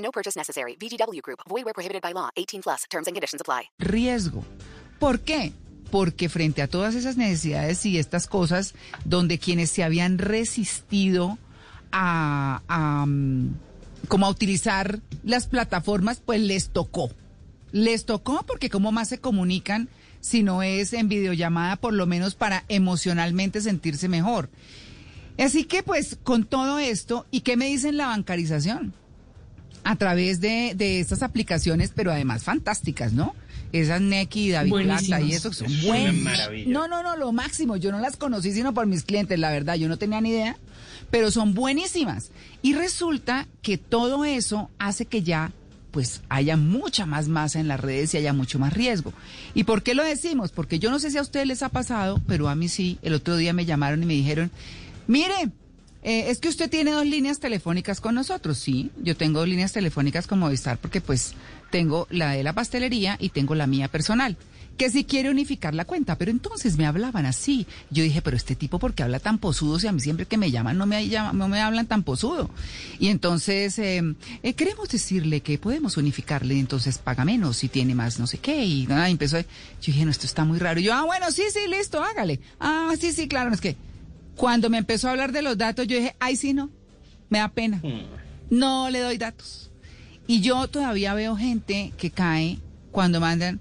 No purchase necessary. VGW Group. Void where prohibited by law. 18 plus. Terms and conditions apply. riesgo. ¿Por qué? Porque frente a todas esas necesidades y estas cosas, donde quienes se habían resistido a, a, mm, a utilizar las plataformas, pues les tocó. Les tocó porque cómo más se comunican si no es en videollamada, por lo menos para emocionalmente sentirse mejor. Así que pues con todo esto, ¿y qué me dicen la bancarización? A través de, de estas aplicaciones, pero además fantásticas, ¿no? Esas Neki y David Plata y eso que son buenas. No, no, no, lo máximo. Yo no las conocí sino por mis clientes, la verdad, yo no tenía ni idea, pero son buenísimas. Y resulta que todo eso hace que ya pues haya mucha más masa en las redes y haya mucho más riesgo. ¿Y por qué lo decimos? Porque yo no sé si a ustedes les ha pasado, pero a mí sí. El otro día me llamaron y me dijeron, mire, eh, es que usted tiene dos líneas telefónicas con nosotros. Sí, yo tengo dos líneas telefónicas con Movistar porque pues tengo la de la pastelería y tengo la mía personal. Que si quiere unificar la cuenta, pero entonces me hablaban así. Yo dije, pero este tipo, ¿por qué habla tan posudo? Si a mí siempre que me llaman no me, no me hablan tan posudo. Y entonces, eh, eh, queremos decirle que podemos unificarle, entonces paga menos si tiene más no sé qué. Y nada, empezó. a- Yo dije, no, esto está muy raro. Y yo, ah, bueno, sí, sí, listo, hágale. Ah, sí, sí, claro, no es que. Cuando me empezó a hablar de los datos, yo dije, ay, sí, no, me da pena. No le doy datos. Y yo todavía veo gente que cae cuando mandan,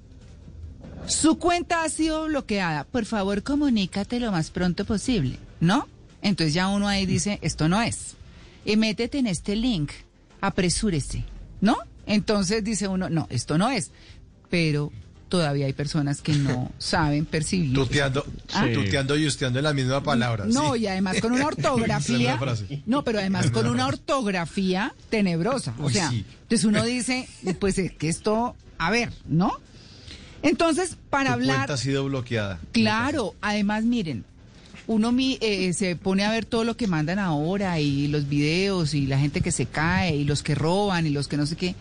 su cuenta ha sido bloqueada, por favor comunícate lo más pronto posible, ¿no? Entonces ya uno ahí dice, esto no es. Y métete en este link, apresúrese, ¿no? Entonces dice uno, no, esto no es. Pero todavía hay personas que no saben percibir. Tuteando, Ah. tuteando y usteando en la misma palabra. No, sí. y además con una ortografía. No, pero además con una ortografía tenebrosa. O Uy, sea, sí. entonces uno dice, pues es que esto, a ver, ¿no? Entonces, para Tu hablar. cuenta ha sido bloqueada. Claro, además, miren, uno mi- eh, se pone a ver todo lo que mandan ahora y los videos y la gente que se cae y los que roban y los que no sé qué.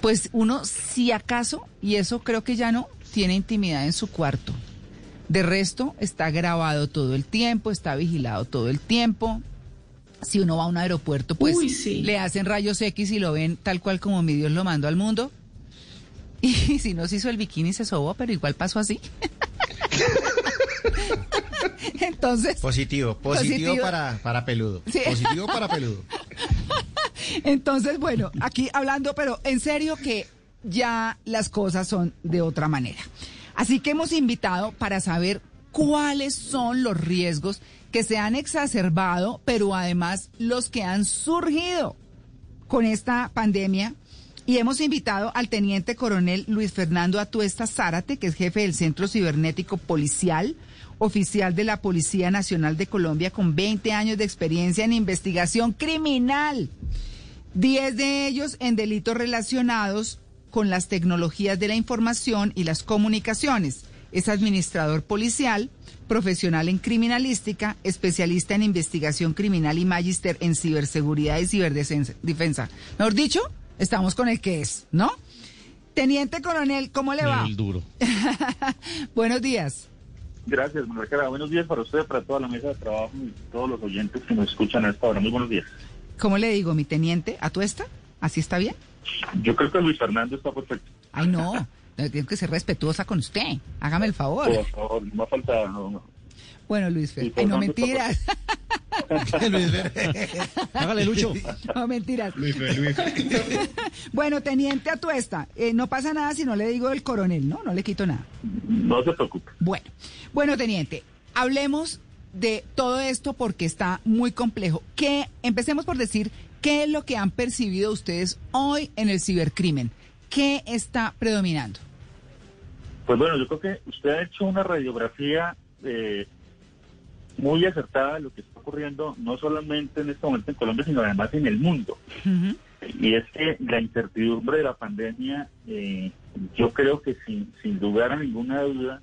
Pues uno, si acaso, y eso creo que ya no, tiene intimidad en su cuarto. De resto, está grabado todo el tiempo, está vigilado todo el tiempo. Si uno va a un aeropuerto, pues Uy, sí. le hacen rayos X y lo ven tal cual como mi Dios lo mandó al mundo. Y si no se hizo el bikini, se sobó, pero igual pasó así. Entonces, Positivo, positivo, Positivo. Para, para peludo. Sí. Positivo para peludo. entonces, bueno, aquí hablando, pero en serio que ya las cosas son de otra manera. Así que hemos invitado para saber cuáles son los riesgos que se han exacerbado, pero además los que han surgido con esta pandemia. Y hemos invitado al teniente coronel Luis Fernando Atuesta Zárate, que es jefe del Centro Cibernético Policial, oficial de la Policía Nacional de Colombia, con 20 años de experiencia en investigación criminal. 10 de ellos en delitos relacionados con las tecnologías de la información y las comunicaciones. Es administrador policial, profesional en criminalística, especialista en investigación criminal y magíster en ciberseguridad y ciberdefensa. Mejor dicho, estamos con el que es, ¿no? Teniente coronel, ¿cómo le va? El duro. Buenos días. Gracias, Marcara. Buenos días para usted, para toda la mesa de trabajo y todos los oyentes que nos escuchan a esta hora. Muy buenos días. ¿Cómo le digo, mi teniente? ¿Atuesta? ¿Así está bien? Yo creo que Luis Fernando está perfecto. Ay, no. Tengo que ser respetuosa con usted. Hágame el favor. Por favor, no me falta. no, no. Bueno, Luis Fer. Ay, no mentiras. Luis Hágale, Lucho. No mentiras. Luis Fe, Luis Fe. Bueno, teniente Atuesta, eh, no pasa nada si no le digo el coronel, ¿no? No le quito nada. No se preocupe. Bueno, bueno, teniente, hablemos de todo esto porque está muy complejo. ¿Qué, empecemos por decir, ¿qué es lo que han percibido ustedes hoy en el cibercrimen? ¿Qué está predominando? Pues bueno, yo creo que usted ha hecho una radiografía eh, muy acertada de lo que está ocurriendo, no solamente en este momento en Colombia, sino además en el mundo. Y es que la incertidumbre de la pandemia, eh, yo creo que sin, sin lugar a ninguna duda,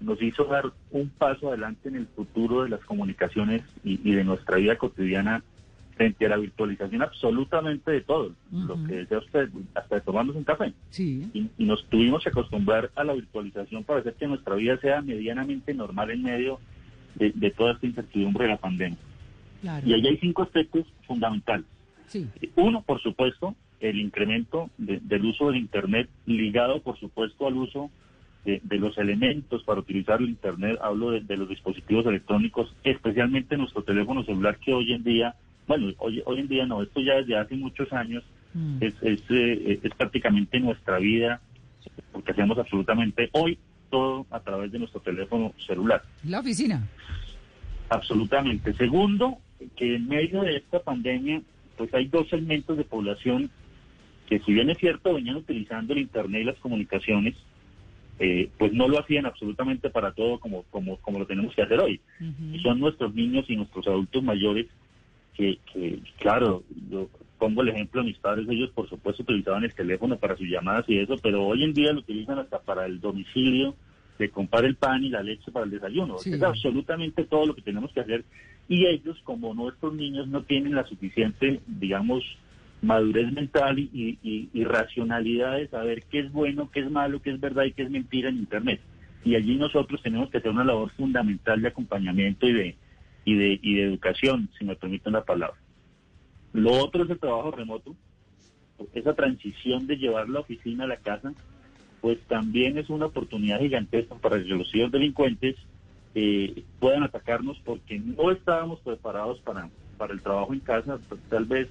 nos hizo dar un paso adelante en el futuro de las comunicaciones y, y de nuestra vida cotidiana frente a la virtualización absolutamente de todo, lo que decía usted, hasta de tomarnos un café. Sí. Y, y nos tuvimos que acostumbrar a la virtualización para hacer que nuestra vida sea medianamente normal en medio de, de toda esta incertidumbre de la pandemia. Claro. Y ahí hay cinco aspectos fundamentales. Sí. Uno, por supuesto, el incremento de- del uso del Internet ligado, por supuesto, al uso de, de los elementos para utilizar el Internet. Hablo de, de los dispositivos electrónicos, especialmente nuestro teléfono celular, que hoy en día, bueno, hoy, hoy en día no, esto ya desde hace muchos años Mm. es, es, eh, es prácticamente nuestra vida, porque hacemos absolutamente hoy todo a través de nuestro teléfono celular. La oficina. Absolutamente. Segundo, que en medio de esta pandemia, pues hay dos segmentos de población que si bien es cierto venían utilizando el Internet y las comunicaciones, eh, pues no lo hacían absolutamente para todo como, como, como lo tenemos que hacer hoy. Y son nuestros niños y nuestros adultos mayores que, que, claro, yo pongo el ejemplo de mis padres, ellos por supuesto utilizaban el teléfono para sus llamadas y eso, pero hoy en día lo utilizan hasta para el domicilio, de comprar el pan y la leche para el desayuno. Sí. Es absolutamente todo lo que tenemos que hacer. Y ellos, como nuestros niños, no tienen la suficiente, digamos, madurez mental y, y- racionalidad de saber qué es bueno, qué es malo, qué es verdad y qué es mentira en Internet. Y allí nosotros tenemos que hacer una labor fundamental de acompañamiento y de, y de, y de educación, si me permiten la palabra. Lo otro es el trabajo remoto, esa transición de llevar la oficina a la casa, pues también es una oportunidad gigantesca para que los ciberdelincuentes eh, puedan atacarnos porque no estábamos preparados para, el trabajo en casa. Tal vez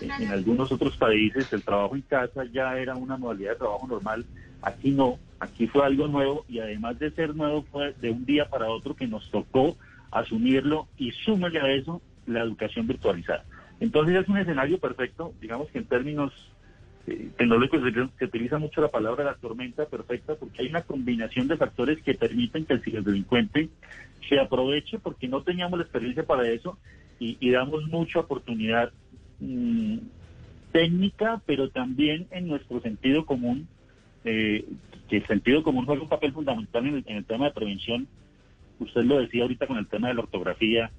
en algunos otros países el trabajo en casa ya era una modalidad de trabajo normal. Aquí no, aquí fue algo nuevo y además de ser nuevo fue de un día para otro que nos tocó asumirlo y súmale a eso la educación virtualizada. Entonces es un escenario perfecto, digamos que en términos eh, tecnológicos se, se utiliza mucho la palabra la tormenta perfecta porque hay una combinación de factores que permiten que el ciberdelincuente se aproveche porque no teníamos la experiencia para eso y, y damos mucha oportunidad mm, técnica, pero también en nuestro sentido común, eh, que el sentido común juega un papel fundamental en el, en el tema de prevención. Usted lo decía ahorita con el tema de la ortografía,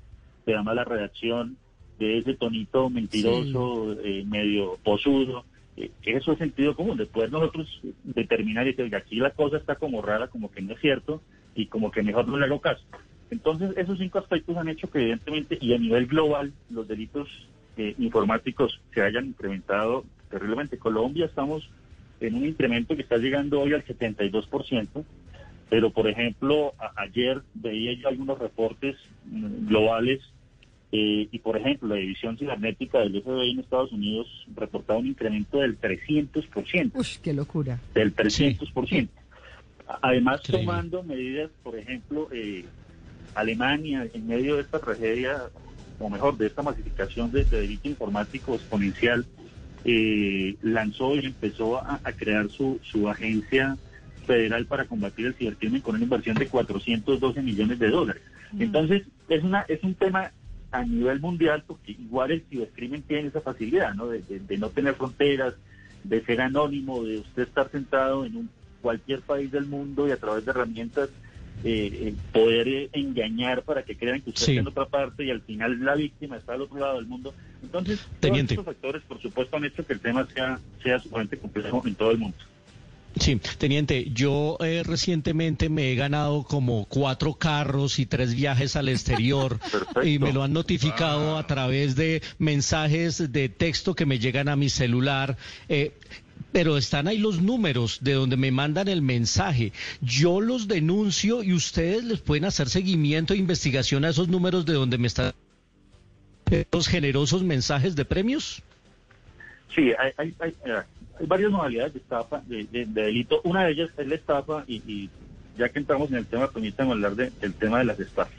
de la mala redacción, de ese tonito mentiroso, eh, medio posudo. Eh, eso es sentido común, de poder nosotros determinar y decir, "Oiga, aquí la cosa está como rara, como que no es cierto, y como que mejor no le hago caso. Entonces, esos cinco aspectos han hecho que evidentemente, y a nivel global, los delitos eh, informáticos se hayan incrementado terriblemente. Colombia estamos en un incremento que está llegando hoy al 72%, pero por ejemplo, a- ayer veía yo algunos reportes mm, globales eh, y por ejemplo, la división cibernética del FBI en Estados Unidos reportaba un incremento del 300%, Uy, qué locura. del 300%. A- Además, Increíble. tomando medidas, por ejemplo, eh, Alemania, en medio de esta tragedia, o mejor, de esta masificación de, de delito informático exponencial, eh, lanzó y empezó a, a crear su, su agencia federal para combatir el cibercrimen con una inversión de 412 millones de dólares. Entonces, es, una, es un tema a nivel mundial, porque igual el cibercrimen tiene esa facilidad, ¿no? De, de- de no tener fronteras, de ser anónimo, de usted estar sentado en un, cualquier país del mundo y a través de herramientas eh, eh, poder eh, engañar para que crean que usted Sí. está en otra parte y al final la víctima está al otro lado del mundo. Entonces, Teniente. todos estos factores, por supuesto, han hecho que el tema sea, sea sumamente complejo en todo el mundo. Sí, teniente, yo eh, recientemente me he ganado como cuatro carros y tres viajes al exterior Perfecto. y me lo han notificado a través de mensajes de texto que me llegan a mi celular. eh, pero están ahí los números de donde me mandan el mensaje. Yo los denuncio y ustedes les pueden hacer seguimiento e investigación a esos números de donde me están los generosos mensajes de premios. Sí, hay, hay, hay, hay varias modalidades de estafa, de, de- de delito. Una de ellas es la estafa y, y ya que entramos en el tema, permítanme hablar de- del tema de las estafas.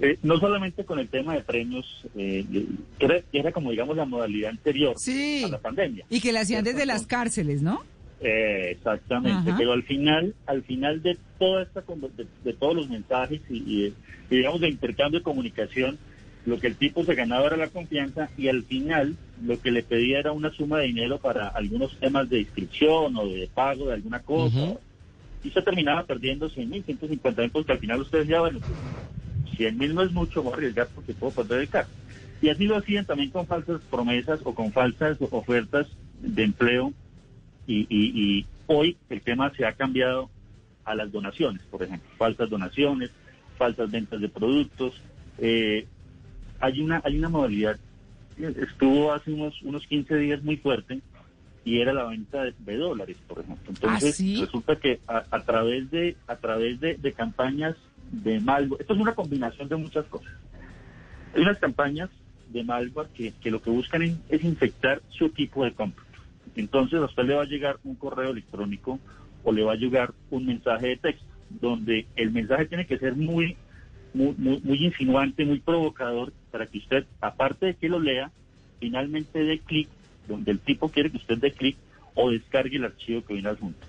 Eh, no solamente con el tema de premios, eh, que era, que era como digamos la modalidad anterior Sí. a la pandemia. Y que la hacían desde las cárceles, ¿no? Eh, exactamente, Ajá. pero al final, al final de toda esta de, de todos los mensajes y, y digamos de intercambio de comunicación, Lo que el tipo se ganaba era la confianza y al final lo que le pedía era una suma de dinero para algunos temas de inscripción o de pago de alguna cosa. Y se terminaba perdiendo 100 mil, 150 mil, porque al final ustedes ya, bueno, pues, 100 mil no es mucho, voy a arriesgar porque puedo perder el carro. Y así lo hacían también con falsas promesas o con falsas ofertas de empleo. Y, y- y hoy el tema se ha cambiado a las donaciones, por ejemplo, falsas donaciones, falsas ventas de productos. Eh, hay una hay una modalidad, estuvo hace unos, unos 15 días muy fuerte, y era la venta de, de dólares, por ejemplo. Entonces, ¿Ah, sí? resulta que a, a través de a través de, de campañas de malware, esto es una combinación de muchas cosas. Hay unas campañas de malware que, que lo que buscan es, es infectar su equipo de cómputo. Entonces, a usted le va a llegar un correo electrónico o le va a llegar un mensaje de texto, donde el mensaje tiene que ser muy, muy, muy, muy insinuante, muy provocador, para que usted, aparte de que lo lea, finalmente dé clic donde el tipo quiere que usted dé clic o descargue el archivo que viene adjunto.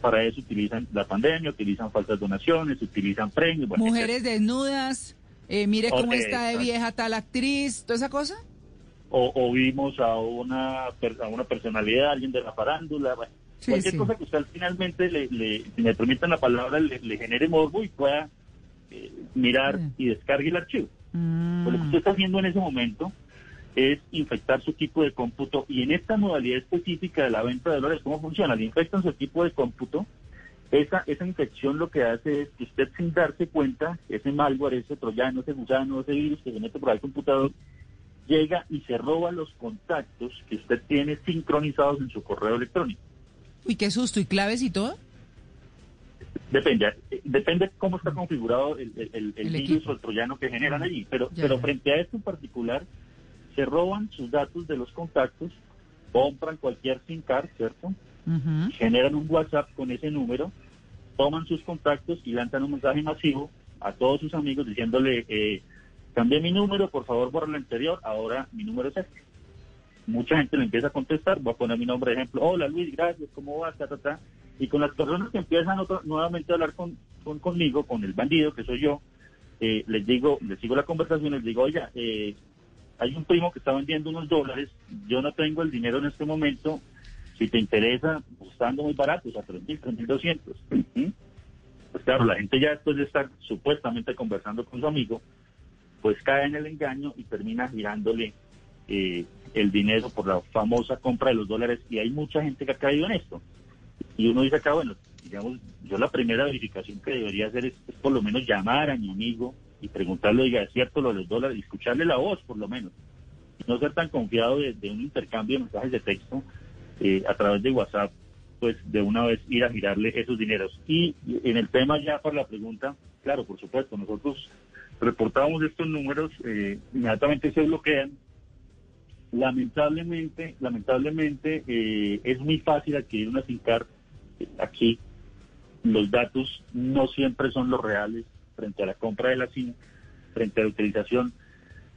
Para eso utilizan la pandemia, utilizan falsas donaciones, utilizan premios. bueno, Mujeres desnudas, eh, mire cómo está de vieja tal actriz, toda esa cosa. o, o vimos a una, a una personalidad, alguien de la farándula, bueno, Sí, cualquier sí. cosa que usted finalmente, le, le- si me permiten la palabra, le, le genere morbo y pueda eh, mirar Mm. y descargue el archivo. Mm. Pues lo que usted está haciendo en ese momento es infectar su equipo de cómputo y en esta modalidad específica de la venta de dólares, ¿cómo funciona? Le infectan su equipo de cómputo. Esa, esa infección lo que hace es que usted sin darse cuenta, ese malware, ese troyano, ese gusano, ese virus que se mete por al computador, llega y se roba los contactos que usted tiene sincronizados en su correo electrónico. Uy, qué susto, y claves y todo. Depende, eh, depende cómo está configurado el, el- el- virus o el troyano que generan allí. Pero, Ya, pero ya. frente a esto en particular, se roban sus datos de los contactos, compran cualquier SIM card, ¿cierto? Generan un WhatsApp con ese número, toman sus contactos y lanzan un mensaje masivo a todos sus amigos diciéndole, eh, cambié mi número, por favor borra el anterior, ahora mi número es este. Mucha gente le empieza a contestar, voy a poner mi nombre de ejemplo, hola Luis, gracias, ¿cómo vas? Ta, ta, ta. Y con las personas que empiezan nuevamente a hablar con, con- conmigo, con el bandido que soy yo, eh, les digo, les sigo la conversación, les digo, oiga, eh, hay un primo que está vendiendo unos dólares, yo no tengo el dinero en este momento, si te interesa, dando muy barato, o sea, 3.000, 3.200. ¿Mm? Pues claro, la gente ya después de estar supuestamente conversando con su amigo, pues cae en el engaño y termina girándole eh, el dinero por la famosa compra de los dólares y hay mucha gente que ha caído en esto. Y uno dice acá, bueno, digamos, yo la primera verificación que debería hacer es, por lo menos llamar a mi amigo y preguntarle, oiga, ¿es cierto lo de los dólares? Y escucharle la voz, por lo menos. No ser tan confiado de, un intercambio de mensajes de texto eh, a través de WhatsApp, pues de una vez ir a girarle esos dineros. Y en el tema ya para la pregunta, claro, por supuesto, nosotros reportamos estos números, eh, inmediatamente se bloquean. Lamentablemente, lamentablemente eh, es muy fácil adquirir una eh, aquí. Los datos no siempre son los reales frente a la compra de la SIM, frente a la utilización.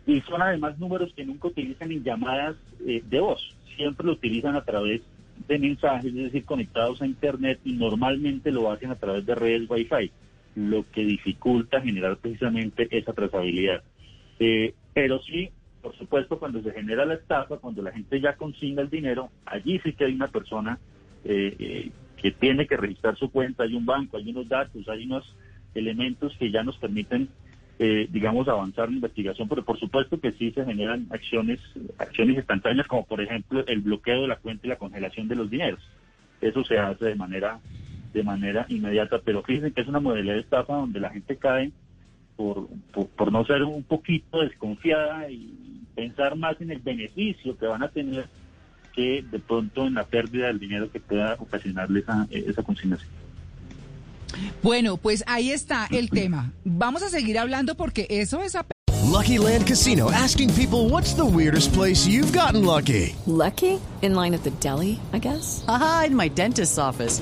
Y son además números que nunca utilizan en llamadas eh, de voz, siempre lo utilizan a través de mensajes, es decir, conectados a Internet y normalmente lo hacen a través de redes Wi-Fi, lo que dificulta generar precisamente esa trazabilidad. Eh, pero sí, por supuesto, cuando se genera la estafa, cuando la gente ya consigna el dinero, allí sí que hay una persona eh, eh, que tiene que registrar su cuenta, hay un banco, hay unos datos, hay unos elementos que ya nos permiten, eh, digamos, avanzar la investigación, pero por supuesto que sí se generan acciones, acciones instantáneas, como por ejemplo el bloqueo de la cuenta y la congelación de los dineros. Eso se hace de manera, de manera inmediata, pero fíjense que es una modalidad de estafa donde la gente cae por, por, por no ser un poquito desconfiada y pensar más en el beneficio que van a tener que de pronto en la pérdida del dinero que pueda ocasionarle esa, esa consignación. Bueno, pues ahí está el tema. Vamos a seguir hablando porque eso es... Lucky Land Casino asking people what's the weirdest place you've gotten lucky? Lucky? In line at the deli, I guess? Aha, in my dentist's office.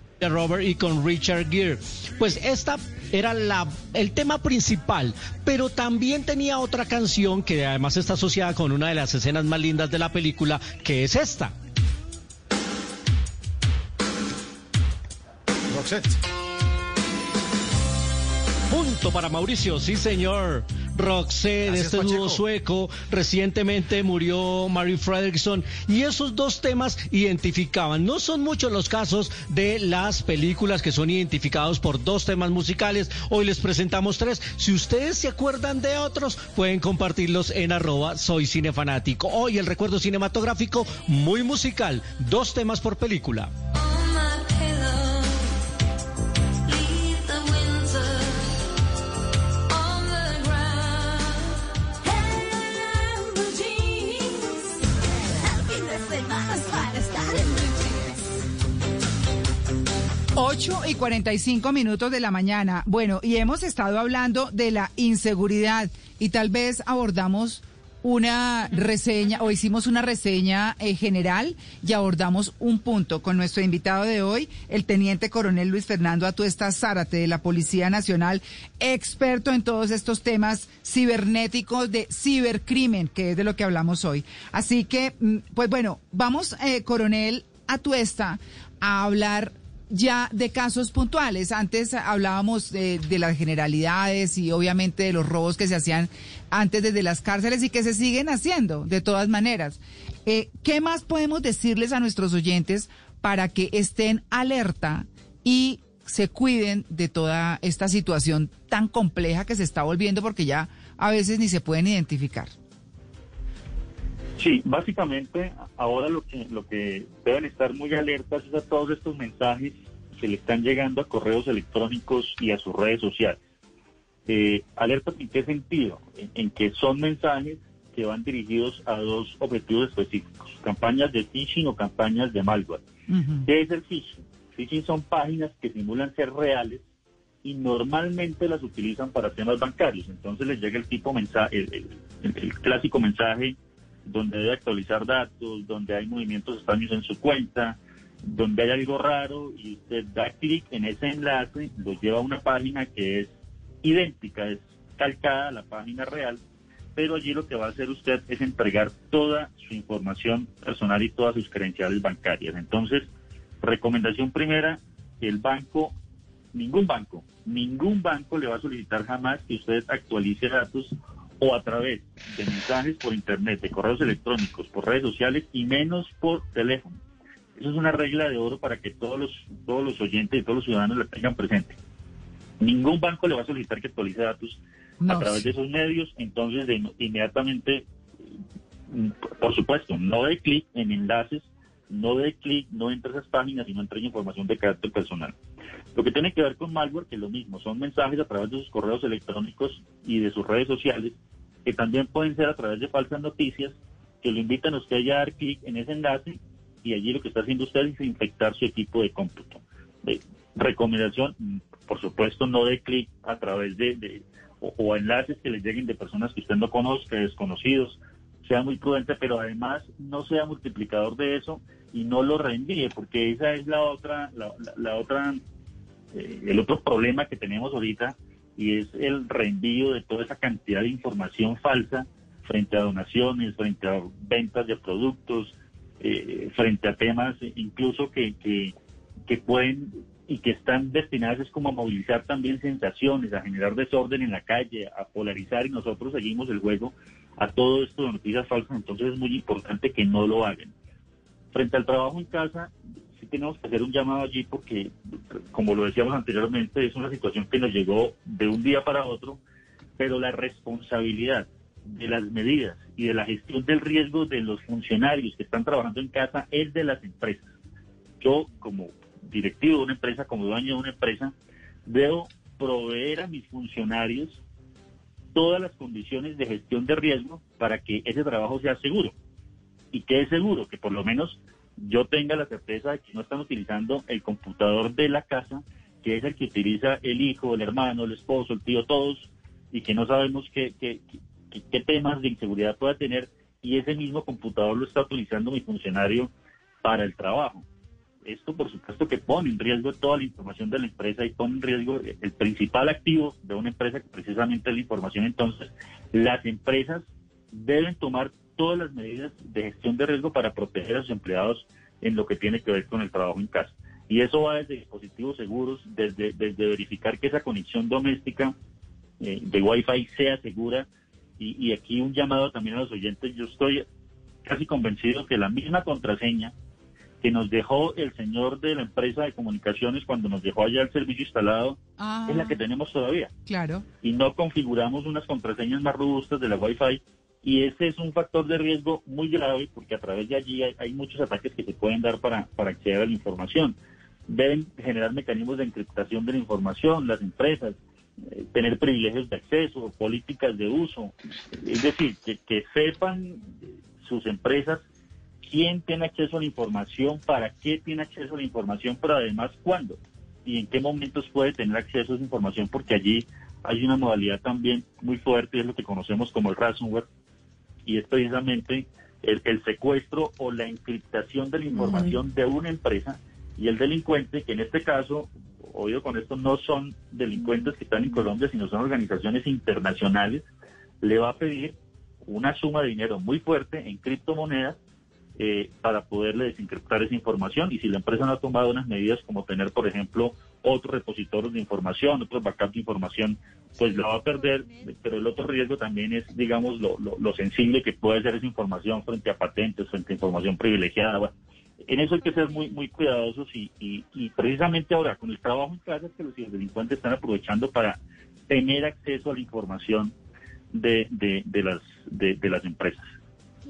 de Robert y con Richard Gere. Pues esta era la, el tema principal, pero también tenía otra canción que además está asociada con una de las escenas más lindas de la película, que es esta. Roxette. Punto para Mauricio, sí señor. Roxette, Gracias, este Pacheco. dúo sueco, recientemente murió Mary Fredrickson y esos dos temas identificaban. No son muchos los casos de las películas que son identificados por dos temas musicales. Hoy les presentamos tres. Si ustedes se acuerdan de otros, pueden compartirlos en arroba soy cinefanático. Hoy el recuerdo cinematográfico muy musical, dos temas por película. Ocho y 45 minutos de la mañana. Bueno, y hemos estado hablando de la inseguridad y tal vez abordamos una reseña o hicimos una reseña eh, general y abordamos un punto con nuestro invitado de hoy, el teniente coronel Luis Fernando Atuesta Zárate de la Policía Nacional, experto en todos estos temas cibernéticos de cibercrimen, que es de lo que hablamos hoy. Así que, mm, pues bueno, vamos, eh, coronel Atuesta, a hablar ya de casos puntuales. Antes hablábamos de, de las generalidades y obviamente de los robos que se hacían antes desde las cárceles y que se siguen haciendo de todas maneras. Eh, ¿Qué más podemos decirles a nuestros oyentes para que estén alerta y se cuiden de toda esta situación tan compleja que se está volviendo porque ya a veces ni se pueden identificar? Sí, básicamente ahora lo que lo que deben estar muy alertas es a todos estos mensajes que le están llegando a correos electrónicos y a sus redes sociales. Eh, alertas en qué sentido? En, en que son mensajes que van dirigidos a dos objetivos específicos, campañas de phishing o campañas de malware. ¿Qué es el phishing? Phishing son páginas que simulan ser reales y normalmente las utilizan para temas bancarios. Entonces les llega el tipo mensaje, el, el- el- el clásico mensaje donde debe actualizar datos, donde hay movimientos extraños en su cuenta, donde hay algo raro y usted da clic en ese enlace, lo lleva a una página que es idéntica, es calcada a la página real, pero allí lo que va a hacer usted es entregar toda su información personal y todas sus credenciales bancarias. Entonces, recomendación primera, el banco, ningún banco, ningún banco le va a solicitar jamás que usted actualice datos o a través de mensajes por internet, de correos electrónicos, por redes sociales y menos por teléfono. Eso es una regla de oro para que todos los, todos los oyentes y todos los ciudadanos la tengan presente. Ningún banco le va a solicitar que actualice datos No, a través de esos medios, entonces de- inmediatamente, mm, por supuesto, no dé clic en enlaces, no dé clic, no entre a esas páginas y no entregue información de carácter personal. Lo que tiene que ver con malware, que es lo mismo, son mensajes a través de sus correos electrónicos y de sus redes sociales, que también pueden ser a través de falsas noticias, que lo invitan a usted a dar clic en ese enlace y allí lo que está haciendo usted es infectar su equipo de cómputo. Recomendación, por supuesto, no dé clic a través de, de- o, enlaces que le lleguen de personas que usted no conozca, desconocidos. Sea muy prudente, pero además no sea multiplicador de eso y no lo reenvíe, porque esa es la otra, la otra, eh, el otro problema que tenemos ahorita y es el reenvío de toda esa cantidad de información falsa frente a donaciones, frente a ventas de productos, eh, frente a temas eh, incluso que, que, que pueden y que están destinadas es como a movilizar también sensaciones, a generar desorden en la calle, a polarizar y nosotros seguimos el juego a todo esto de noticias falsas, entonces es muy importante que no lo hagan. Frente al trabajo en casa, sí tenemos que hacer un llamado allí porque, como lo decíamos anteriormente, es una situación que nos llegó de un día para otro, pero la responsabilidad de las medidas y de la gestión del riesgo de los funcionarios que están trabajando en casa es de las empresas. Yo, como directivo de una empresa, como dueño de una empresa, debo proveer a mis funcionarios todas las condiciones de gestión de riesgo para que ese trabajo sea seguro. ¿Y que es seguro? Que por lo menos yo tenga la certeza de que no están utilizando el computador de la casa, que es el que utiliza el hijo, el hermano, el esposo, el tío, todos, y que no sabemos qué, qué, qué- qué temas de inseguridad pueda tener, y ese mismo computador lo está utilizando mi funcionario para el trabajo. Esto, por supuesto, que pone en riesgo toda la información de la empresa y pone en riesgo el principal activo de una empresa, que precisamente es la información. Entonces, las empresas deben tomar todas las medidas de gestión de riesgo para proteger a sus empleados en lo que tiene que ver con el trabajo en casa. Y eso va desde dispositivos seguros, desde, desde verificar que esa conexión doméstica eh, de Wi-Fi sea segura. Y, y aquí un llamado también a los oyentes. Yo estoy casi convencido que la misma contraseña que nos dejó el señor de la empresa de comunicaciones cuando nos dejó allá el servicio instalado Ah, es la que tenemos todavía. Claro. Y no configuramos unas contraseñas más robustas de la Wi-Fi. Y ese es un factor de riesgo muy grave porque a través de allí hay, muchos ataques que se pueden dar para, para acceder a la información. Deben generar mecanismos de encriptación de la información, las empresas, eh, tener privilegios de acceso, políticas de uso. Es decir, que, que sepan sus empresas quién tiene acceso a la información, para qué tiene acceso a la información, pero además cuándo y en qué momentos puede tener acceso a esa información, porque allí hay una modalidad también muy fuerte, es lo que conocemos como el ransomware, y es precisamente el, el secuestro o la encriptación de la información de una empresa y el delincuente, que en este caso, oído con esto, no son delincuentes que están en Colombia, sino son organizaciones internacionales, le va a pedir una suma de dinero muy fuerte en criptomonedas eh, para poderle desencriptar esa información. Y si la empresa no ha tomado unas medidas como tener, por ejemplo, otros repositorios de información, otros backups de información, pues la va a perder, pero el otro riesgo también es, digamos, lo, lo, lo sensible que puede ser esa información frente a patentes, frente a información privilegiada. Bueno, en eso hay que ser muy muy cuidadosos y, y, y precisamente ahora con el trabajo en casa que los delincuentes están aprovechando para tener acceso a la información de, de, de las de, de las empresas.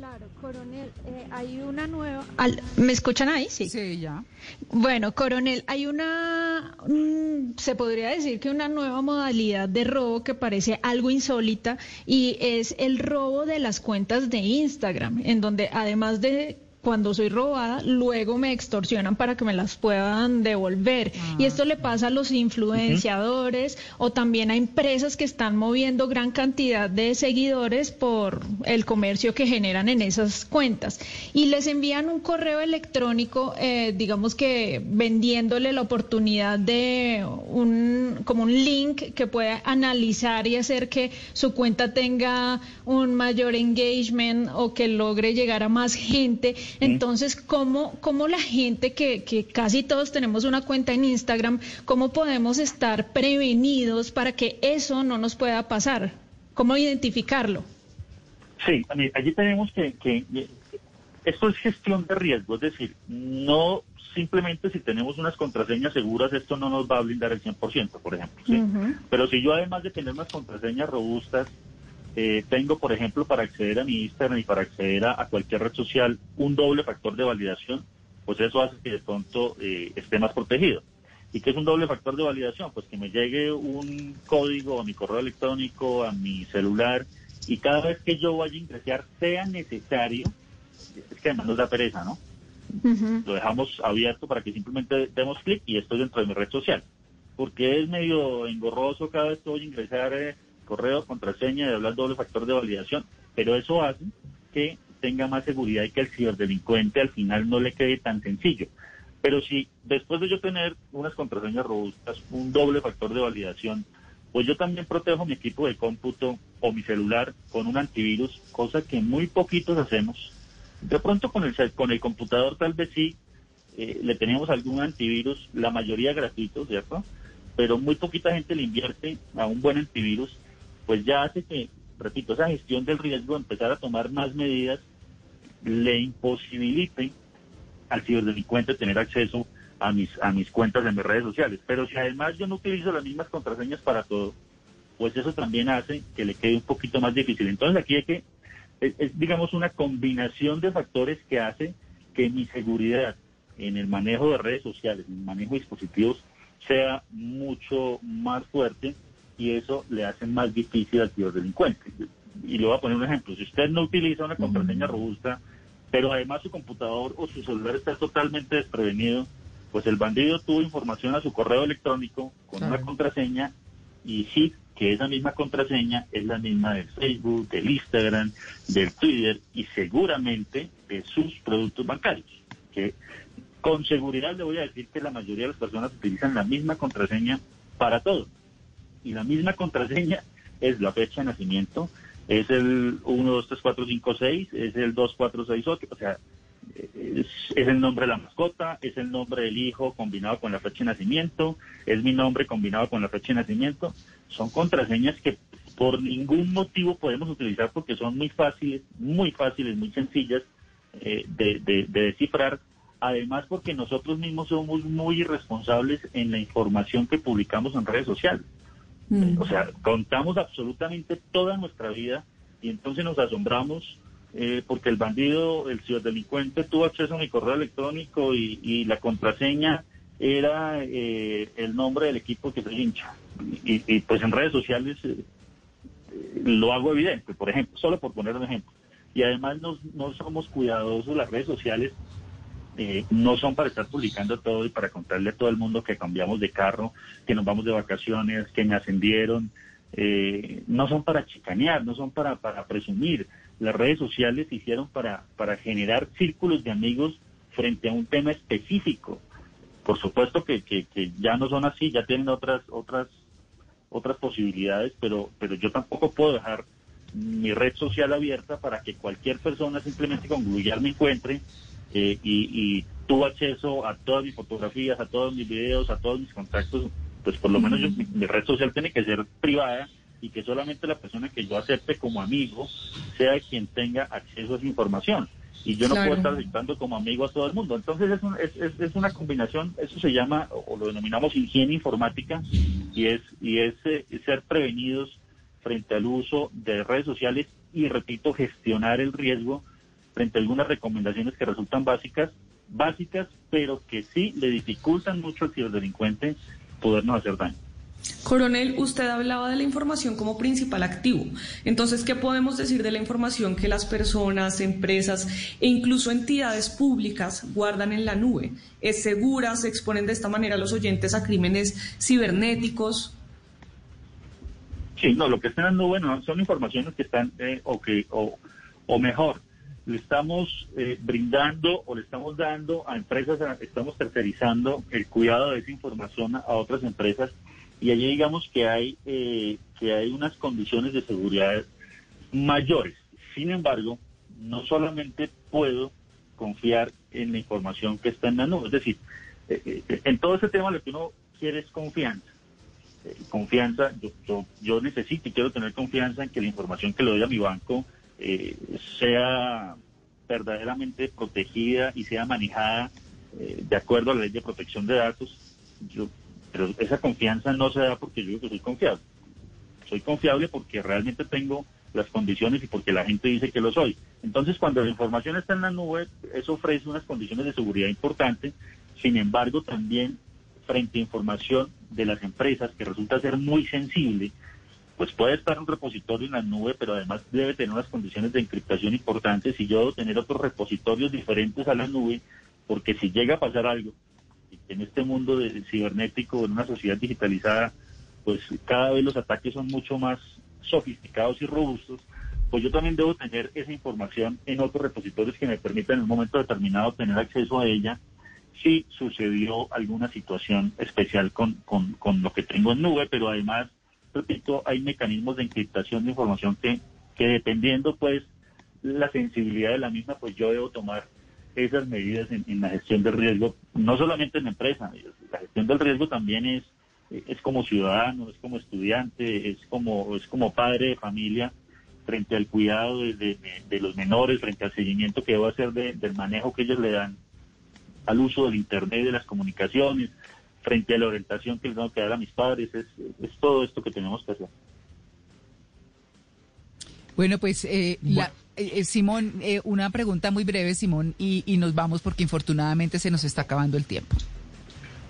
Claro, coronel, eh, hay una nueva... Al- ¿Me escuchan ahí? Sí. Sí, ya. Bueno, coronel, hay una, mm, se podría decir que una nueva modalidad de robo que parece algo insólita y es el robo de las cuentas de Instagram, en donde además de cuando soy robada, luego me extorsionan para que me las puedan devolver. Y esto le pasa a los influenciadores o también a empresas que están moviendo gran cantidad de seguidores por el comercio que generan en esas cuentas. Y les envían un correo electrónico, eh, digamos que vendiéndole la oportunidad de un, como un link que pueda analizar y hacer que su cuenta tenga un mayor engagement o que logre llegar a más gente. Entonces, ¿cómo, cómo la gente que, que casi todos tenemos una cuenta en Instagram, cómo podemos estar prevenidos para que eso no nos pueda pasar? ¿Cómo identificarlo? Sí, allí tenemos que, que esto es gestión de riesgo, es decir, no simplemente si tenemos unas contraseñas seguras, esto no nos va a blindar el 100%, por ejemplo. ¿sí? Pero si yo además de tener unas contraseñas robustas, eh, tengo, por ejemplo, para acceder a mi Instagram y para acceder a, a cualquier red social, un doble factor de validación, pues eso hace que de pronto eh, esté más protegido. ¿Y qué es un doble factor de validación? Pues que me llegue un código a mi correo electrónico, a mi celular, y cada vez que yo vaya a ingresar sea necesario, es que además nos da pereza, ¿no? Lo dejamos abierto para que simplemente demos clic y estoy dentro de mi red social. Porque es medio engorroso cada vez que voy a ingresar eh, correo, contraseña y hablar doble factor de validación, pero eso hace que tenga más seguridad y que al ciberdelincuente al final no le quede tan sencillo. Pero si después de yo tener unas contraseñas robustas, un doble factor de validación, pues yo también protejo mi equipo de cómputo o mi celular con un antivirus, cosa que muy poquitos hacemos. De pronto con el, con el computador tal vez sí eh, le tenemos algún antivirus, la mayoría gratuito, ¿cierto? Pero muy poquita gente le invierte a un buen antivirus, pues ya hace que, repito, esa gestión del riesgo, empezar a tomar más medidas, le imposibilite al ciberdelincuente tener acceso a mis, a mis cuentas en mis redes sociales. Pero si además yo no utilizo las mismas contraseñas para todo, pues eso también hace que le quede un poquito más difícil. Entonces aquí hay que, es, digamos, una combinación de factores que hace que mi seguridad en el manejo de redes sociales, en el manejo de dispositivos, sea mucho más fuerte y eso le hace más difícil al ciberdelincuente. Y le voy a poner un ejemplo. Si usted no utiliza una contraseña robusta, pero además su computador o su celular está totalmente desprevenido, pues el bandido tuvo información a su correo electrónico con una contraseña y sí que esa misma contraseña es la misma del Facebook, del Instagram, del Twitter y seguramente de sus productos bancarios. Que con seguridad le voy a decir que la mayoría de las personas utilizan la misma contraseña para todo. Y la misma contraseña es la fecha de nacimiento, es el 1, 2, 3, 4, 5, 6, es el 2, 4, 6, 8, o sea, es, el nombre de la mascota, es el nombre del hijo combinado con la fecha de nacimiento, es mi nombre combinado con la fecha de nacimiento. Son contraseñas que por ningún motivo podemos utilizar porque son muy fáciles, muy fáciles, muy sencillas eh, de, de, de descifrar. Además porque nosotros mismos somos muy irresponsables en la información que publicamos en redes sociales. O sea, contamos absolutamente toda nuestra vida y entonces nos asombramos eh, porque el bandido, el ciberdelincuente tuvo acceso a mi correo electrónico y, la contraseña era eh, el nombre del equipo que soy hincha. Y, y pues en redes sociales eh, lo hago evidente, por ejemplo, solo por poner un ejemplo. Y además no, no somos cuidadosos, las redes sociales eh, no son para estar publicando todo y para contarle a todo el mundo que cambiamos de carro, que nos vamos de vacaciones, que me ascendieron. Eh, no son para chicanear, no son para, para presumir. Las redes sociales se hicieron para, generar círculos de amigos frente a un tema específico. Por supuesto que, ya no son así, ya tienen otras, otras, otras posibilidades, pero, pero yo tampoco puedo dejar mi red social abierta para que cualquier persona simplemente con googlear me encuentre eh, y, y tuvo acceso a todas mis fotografías, a todos mis videos, a todos mis contactos, pues por lo menos yo, mi, mi, red social tiene que ser privada y que solamente la persona que yo acepte como amigo sea quien tenga acceso a esa información. Y yo no Claro. puedo estar aceptando como amigo a todo el mundo. Entonces es, un- es, es, es una combinación, eso se llama, o lo denominamos higiene informática, y es, y es eh, ser prevenidos frente al uso de redes sociales y, repito, gestionar el riesgo frente a algunas recomendaciones que resultan básicas, básicas, pero que sí le dificultan mucho al ciberdelincuente podernos hacer daño. Coronel, usted hablaba de la información como principal activo. Entonces, ¿qué podemos decir de la información que las personas, empresas e incluso entidades públicas guardan en la nube? ¿Es segura? ¿Se exponen de esta manera los oyentes a crímenes cibernéticos? Sí, no, lo que está en la nube no, son informaciones que están, eh, o, que, o, o mejor, le estamos eh, brindando o le estamos dando a empresas, estamos tercerizando el cuidado de esa información a, a otras empresas y allí digamos que hay, eh, que hay unas condiciones de seguridad mayores. Sin embargo, no solamente puedo confiar en la información que está en la nube, es decir, eh, eh, en todo ese tema lo que uno quiere es confianza eh, confianza, yo, yo, yo necesito y quiero tener confianza en que la información que le doy a mi banco eh, sea verdaderamente protegida y sea manejada eh, de acuerdo a la ley de protección de datos. Pero esa confianza no se da porque yo digo que soy confiable. Soy confiable porque realmente tengo las condiciones y porque la gente dice que lo soy. Entonces, cuando la información está en la nube, eso ofrece unas condiciones de seguridad importantes. Sin embargo, también frente a información de las empresas que resulta ser muy sensible, pues puede estar un repositorio en la nube, pero además debe tener unas condiciones de encriptación importantes y yo debo tener otros repositorios diferentes a la nube, porque si llega a pasar algo, en este mundo de cibernético, en una sociedad digitalizada, pues cada vez los ataques son mucho más sofisticados y robustos, pues yo también debo tener esa información en otros repositorios que me permitan en un momento determinado tener acceso a ella si sucedió alguna situación especial con, con, con lo que tengo en nube, pero además, repito, hay mecanismos de encriptación de información que, que dependiendo pues la sensibilidad de la misma, pues yo debo tomar esas medidas en, la gestión del riesgo, no solamente en la empresa, la gestión del riesgo también es, es como ciudadano, es como estudiante, es como, es como padre de familia frente al cuidado de, de- de los menores, frente al seguimiento que debo hacer de- del manejo que ellos le dan al uso del Internet, de las comunicaciones, frente a la orientación que les tengo que dar a mis padres, es, es todo esto que tenemos que hacer. Bueno, pues eh, la- eh, eh, Simón, eh, una pregunta muy breve, Simón, y, y nos vamos porque infortunadamente se nos está acabando el tiempo.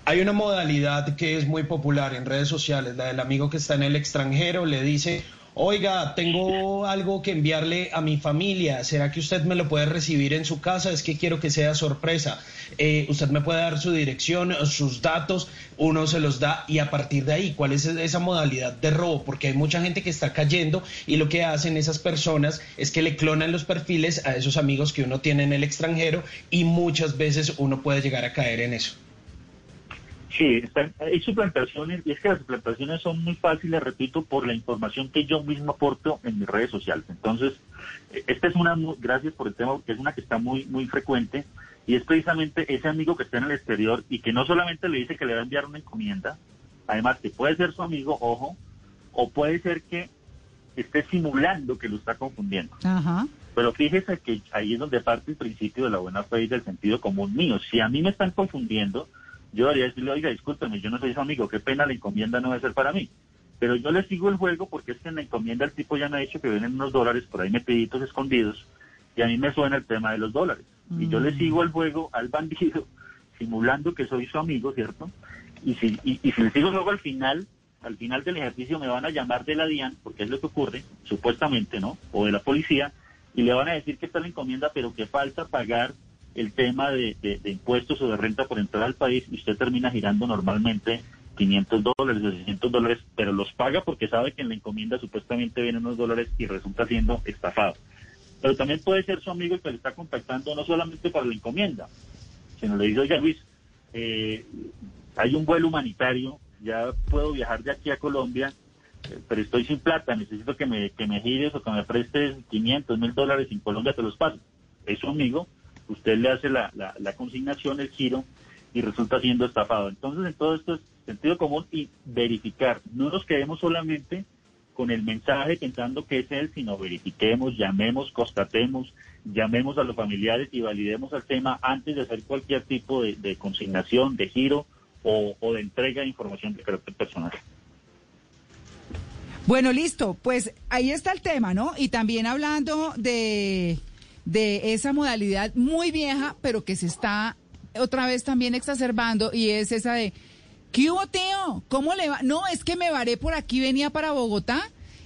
Hay una modalidad que es muy popular en redes sociales, la del amigo que está en el extranjero, le dice, Oiga, tengo algo que enviarle a mi familia. ¿Será que usted me lo puede recibir en su casa? Es que quiero que sea sorpresa. Eh, usted me puede dar su dirección, sus datos, uno se los da y a partir de ahí, ¿cuál es esa modalidad de robo? Porque hay mucha gente que está cayendo y lo que hacen esas personas es que le clonan los perfiles a esos amigos que uno tiene en el extranjero y muchas veces uno puede llegar a caer en eso. Sí, están, hay suplantaciones, y es que las suplantaciones son muy fáciles, repito, por la información que yo mismo aporto en mis redes sociales. Entonces, eh, esta es una, gracias por el tema, porque es una que está muy, muy frecuente, y es precisamente ese amigo que está en el exterior y que no solamente le dice que le va a enviar una encomienda, además que puede ser su amigo, ojo, o puede ser que esté simulando que lo está confundiendo. Pero fíjese que ahí es donde parte el principio de la buena fe y del sentido común mío. Si a mí me están confundiendo, yo debería decirle, oiga, discúlpeme, yo no soy su amigo, qué pena, la encomienda no debe ser para mí. Pero yo le sigo el juego porque es que en la encomienda el tipo ya me ha dicho que vienen unos dólares por ahí metiditos escondidos y a mí me suena el tema de los dólares. Y yo le mm. sigo el juego al bandido simulando que soy su amigo, ¿cierto? Y si, y, si le sigo luego al final, al final del ejercicio me van a llamar de la DIAN, porque es lo que ocurre, supuestamente, ¿no? O de la policía, y le van a decir que está la encomienda, pero que falta pagar el tema de, impuestos o de renta por entrar al país y usted termina girando normalmente 500 dólares o 600 dólares, pero los paga porque sabe que en la encomienda supuestamente vienen unos dólares y resulta siendo estafado. Pero también puede ser su amigo el que le está contactando no solamente para la encomienda, sino le dice, oye Luis, eh, hay un vuelo humanitario, ya puedo viajar de aquí a Colombia, eh, pero estoy sin plata, necesito que me, que me gires o que me prestes 500 mil dólares en Colombia, te los paso. Es su amigo, usted le hace la, la, consignación, el giro, y resulta siendo estafado. Entonces, en todo esto es sentido común y verificar. No nos quedemos solamente con el mensaje pensando que es él, sino verifiquemos, llamemos, constatemos, llamemos a los familiares y validemos el tema antes de hacer cualquier tipo de, consignación, de giro o, o, de entrega de información de carácter personal. Bueno, listo. Pues ahí está el tema, ¿no? Y también hablando de de esa modalidad muy vieja, pero que se está otra vez también exacerbando y es esa de, ¿qué hubo, tío? ¿Cómo le va? No, es que me varé por aquí, venía para Bogotá